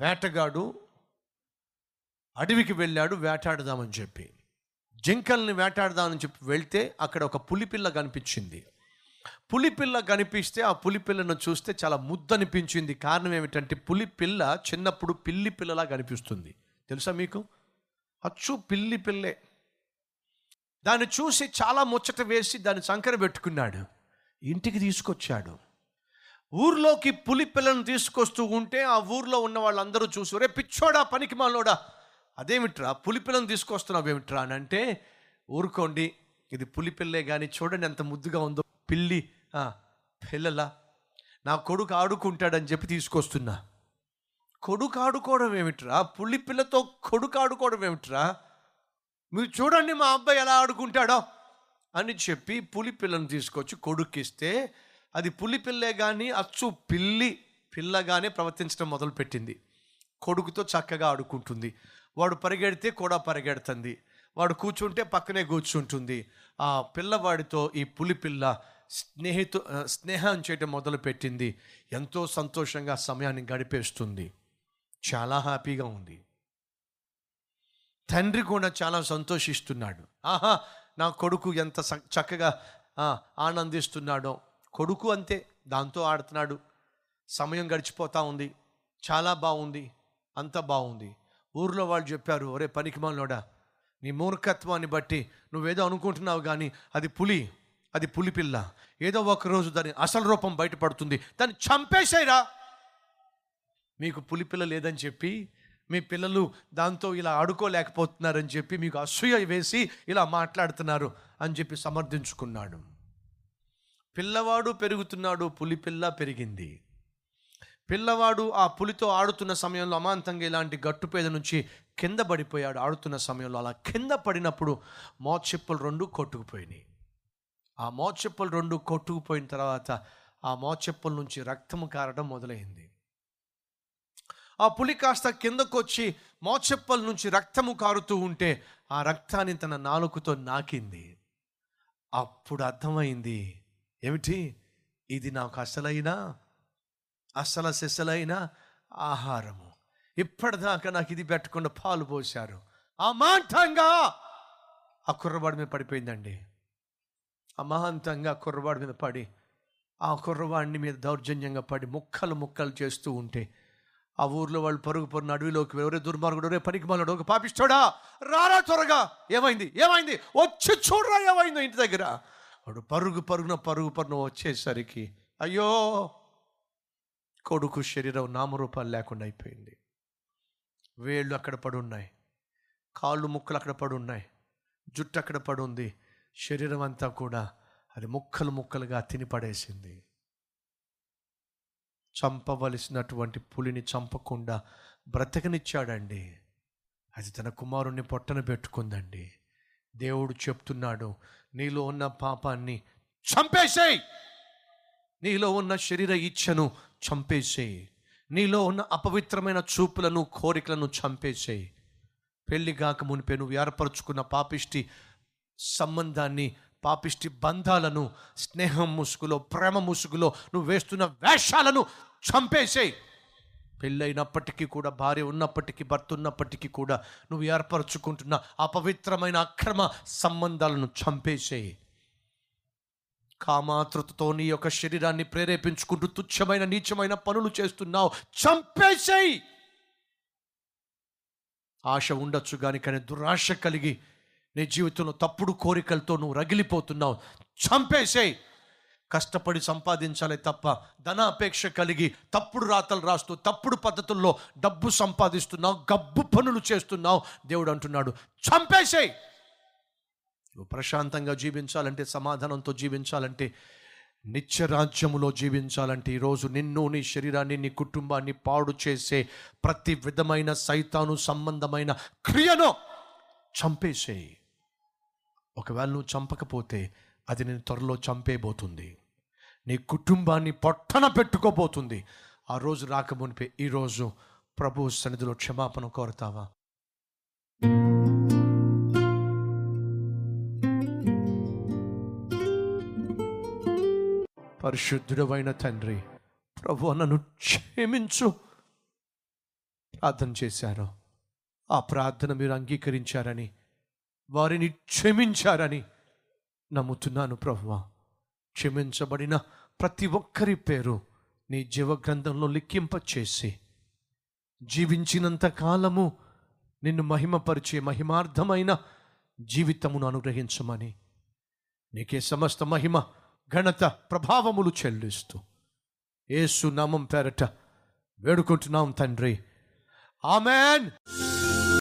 వేటగాడు అడవికి వెళ్ళాడు వేటాడదామని చెప్పి. జింకల్ని వేటాడదామని చెప్పి వెళ్తే అక్కడ ఒక పులిపిల్ల కనిపించింది. పులిపిల్ల కనిపిస్తే ఆ పులిపిల్లను చూస్తే చాలా ముద్దనిపించింది. కారణం ఏమిటంటే పులిపిల్ల చిన్నప్పుడు పిల్లి పిల్లలా కనిపిస్తుంది. తెలుసా మీకు? అచ్చు పిల్లి పిల్లే. దాన్ని చూసి చాలా ముచ్చట వేసి దాన్ని సంకర పెట్టుకున్నాడు. ఇంటికి తీసుకొచ్చాడు. ఊర్లోకి పులి పిల్లను తీసుకొస్తూ ఉంటే ఆ ఊర్లో ఉన్న వాళ్ళందరూ చూసి రే పిచ్చోడా పనికి మాలోడా అదేమిట్రా? పులి పిల్లను తీసుకొస్తున్నావు ఏమిట్రా? అని అంటే ఊరుకోండి ఇది పులి పిల్లే కానీ చూడండి ఎంత ముద్దుగా ఉందో. పిల్లి పిల్లలా నా కొడుకు ఆడుకుంటాడని చెప్పి తీసుకొస్తున్నా. కొడుకు ఆడుకోవడం ఏమిట్రా? పులి పిల్లతో కొడుకు ఆడుకోవడం ఏమిట్రా? మీరు చూడండి మా అబ్బాయి ఎలా ఆడుకుంటాడో. అని చెప్పి పులి పిల్లను తీసుకొచ్చి కొడుక్కిస్తే అది పులి పిల్లే కానీ అచ్చు పిల్లి పిల్లగానే ప్రవర్తించడం మొదలుపెట్టింది. కొడుకుతో చక్కగా ఆడుకుంటుంది. వాడు పరిగెడితే కూడా పరిగెడుతుంది. వాడు కూర్చుంటే పక్కనే కూర్చుంటుంది. ఆ పిల్లవాడితో ఈ పులి పిల్ల స్నేహితు స్నేహం చేయటం మొదలుపెట్టింది. ఎంతో సంతోషంగా సమయాన్ని గడిపేస్తుంది. చాలా హ్యాపీగా ఉంది. తండ్రి కూడా చాలా సంతోషిస్తున్నాడు. ఆహా నా కొడుకు ఎంత స- చక్కగా ఆనందిస్తున్నాడో. కొడుకు అంతే దాంతో ఆడుతున్నాడు. సమయం గడిచిపోతా ఉంది. చాలా బాగుంది అంత బాగుంది ఊర్లో వాళ్ళు చెప్పారు ఒరే పనికిమాలోడా నీ మూర్ఖత్వాన్ని బట్టి నువ్వేదో అనుకుంటున్నావు కానీ అది పులి అది పులి పిల్ల. ఏదో ఒక రోజు దాని అసలు రూపం బయటపడుతుంది. దాన్ని చంపేశాయిరా మీకు పులిపిల్ల లేదని చెప్పి మీ పిల్లలు దాంతో ఇలా ఆడుకోలేకపోతున్నారని చెప్పి మీకు అసూయ వేసి ఇలా మాట్లాడుతున్నారు అని చెప్పి సమర్థించుకున్నాడు. పిల్లవాడు పెరుగుతున్నాడు పులిపిల్ల పెరిగింది. పిల్లవాడు ఆ పులితో ఆడుతున్న సమయంలో అమాంతంగా ఇలాంటి గట్టుపేద నుంచి కింద పడిపోయాడు. ఆడుతున్న సమయంలో అలా కింద పడినప్పుడు మోచెప్పులు రెండు కొట్టుకుపోయినాయి. ఆ మోచెప్పులు రెండు కొట్టుకుపోయిన తర్వాత ఆ మోచెప్పుల నుంచి రక్తము కారడం మొదలైంది. ఆ పులి కాస్త కిందకొచ్చి మోచెప్పల నుంచి రక్తము కారుతూ ఉంటే ఆ రక్తాన్ని తన నాలుకతో నాకింది. అప్పుడు అర్థమైంది ఏమిటి? ఇది నాకు అసలైన అసల సెసలైన ఆహారము. ఇప్పటిదాకా నాకు ఇది పెట్టకుండా పాలు పోశారు. అమాంతంగా ఆ కుర్రవాడి మీద పడిపోయిందండి. అమాంతంగా కుర్రవాడి మీద పడి ఆ కుర్రవాడిని మీద దౌర్జన్యంగా పడి ముక్కలు ముక్కలు చేస్తూ ఉంటే ఆ ఊర్లో వాళ్ళు పరుగు పరుగు అడవిలోకి ఎవరే దుర్మార్గుడు ఎవరే పనికి మాలడు ఒక పాపిస్తాడా రారా త్వరగా. ఏమైంది? ఏమైంది? వచ్చి చూడరా ఏమైందో ఇంటి దగ్గర? వాడు పరుగు పరుగున పరుగు పరుగున వచ్చేసరికి అయ్యో! కొడుకు శరీరం నామరూపాలు లేకుండా అయిపోయింది. వేళ్ళు అక్కడ పడి ఉన్నాయి కాళ్ళు ముక్కలు అక్కడ పడి ఉన్నాయి జుట్టు అక్కడ పడి ఉంది శరీరం అంతా కూడా అది ముక్కలు ముక్కలుగా తిని పడేసింది. చంపవలసినటువంటి పులిని చంపకుండా బ్రతకనిచ్చాడండి. అది తన కుమారుణ్ణి పొట్టన పెట్టుకుందండి. దేవుడు చెప్తున్నాడు నీలో ఉన్న పాపాన్ని చంపేసేయ్. నీలో ఉన్న శరీర ఇచ్ఛను చంపేసేయి. నీలో ఉన్న అపవిత్రమైన చూపులను కోరికలను చంపేసేయి. పెళ్ళి కాక మునిపే నువ్వు ఏర్పరచుకున్న పాపిష్టి సంబంధాన్ని పాపిష్టి బంధాలను స్నేహం ముసుగులో ప్రేమ ముసుగులో నువ్వు వేస్తున్న వేషాలను చంపేసేయి. పెళ్ళైనప్పటికీ కూడా భార్య ఉన్నప్పటికీ భర్త ఉన్నప్పటికీ కూడా నువ్వు ఏర్పరచుకుంటున్న అపవిత్రమైన అక్రమ సంబంధాలను చంపేసేయి కామాతృతతో నీ యొక్క శరీరాన్ని ప్రేరేపించుకుంటూ తుచ్చమైన నీచమైన పనులు చేస్తున్నావు. చంపేసేయి ఆశ ఉండొచ్చు కానీ కానీ దురాశ కలిగి నీ జీవితంలో తప్పుడు కోరికలతో నువ్వు రగిలిపోతున్నావు. చంపేసేయి కష్టపడి సంపాదించాలి తప్ప ధన అపేక్ష కలిగి తప్పుడు రాతలు రాస్తూ తప్పుడు పద్ధతుల్లో డబ్బు సంపాదిస్తున్నావు గబ్బు పనులు చేస్తున్నావు దేవుడు అంటున్నాడు చంపేసేయి! నువ్వు ప్రశాంతంగా జీవించాలంటే సమాధానంతో జీవించాలంటే నిత్యరాజ్యములో జీవించాలంటే ఈరోజు నిన్ను నీ శరీరాన్ని నీ కుటుంబాన్ని పాడు చేసే ప్రతి విధమైన సైతాను సంబంధమైన క్రియను చంపేసేయి! ఒకవేళ నువ్వు చంపకపోతే అది నేను త్వరలో చంపేయబోతుంది. నీ కుటుంబాన్ని పొట్టన పెట్టుకోబోతుంది. ఆ రోజు రాకమునిపే ఈరోజు ప్రభు సన్నిధిలో క్షమాపణ కోరతావా? పరిశుద్ధుడమైన తండ్రి ప్రభు నన్ను క్షమించు. ప్రార్థన చేశారు. ఆ ప్రార్థన మీరు అంగీకరించారని వారిని క్షమించారని నమ్ముతున్నాను ప్రభువా. క్షమించబడిన ప్రతి ఒక్కరి పేరు నీ జీవ గ్రంథంలో లిఖింప చేసి జీవించినంత కాలము నిన్ను మహిమపరిచే మహిమార్థమైన జీవితమును అనుగ్రహించమని. నీకే సమస్త మహిమ ఘనత ప్రభావములు చెల్లిస్తూ ఏసు నామం పేరట వేడుకుంటున్నాం తండ్రి. ఆమెన్.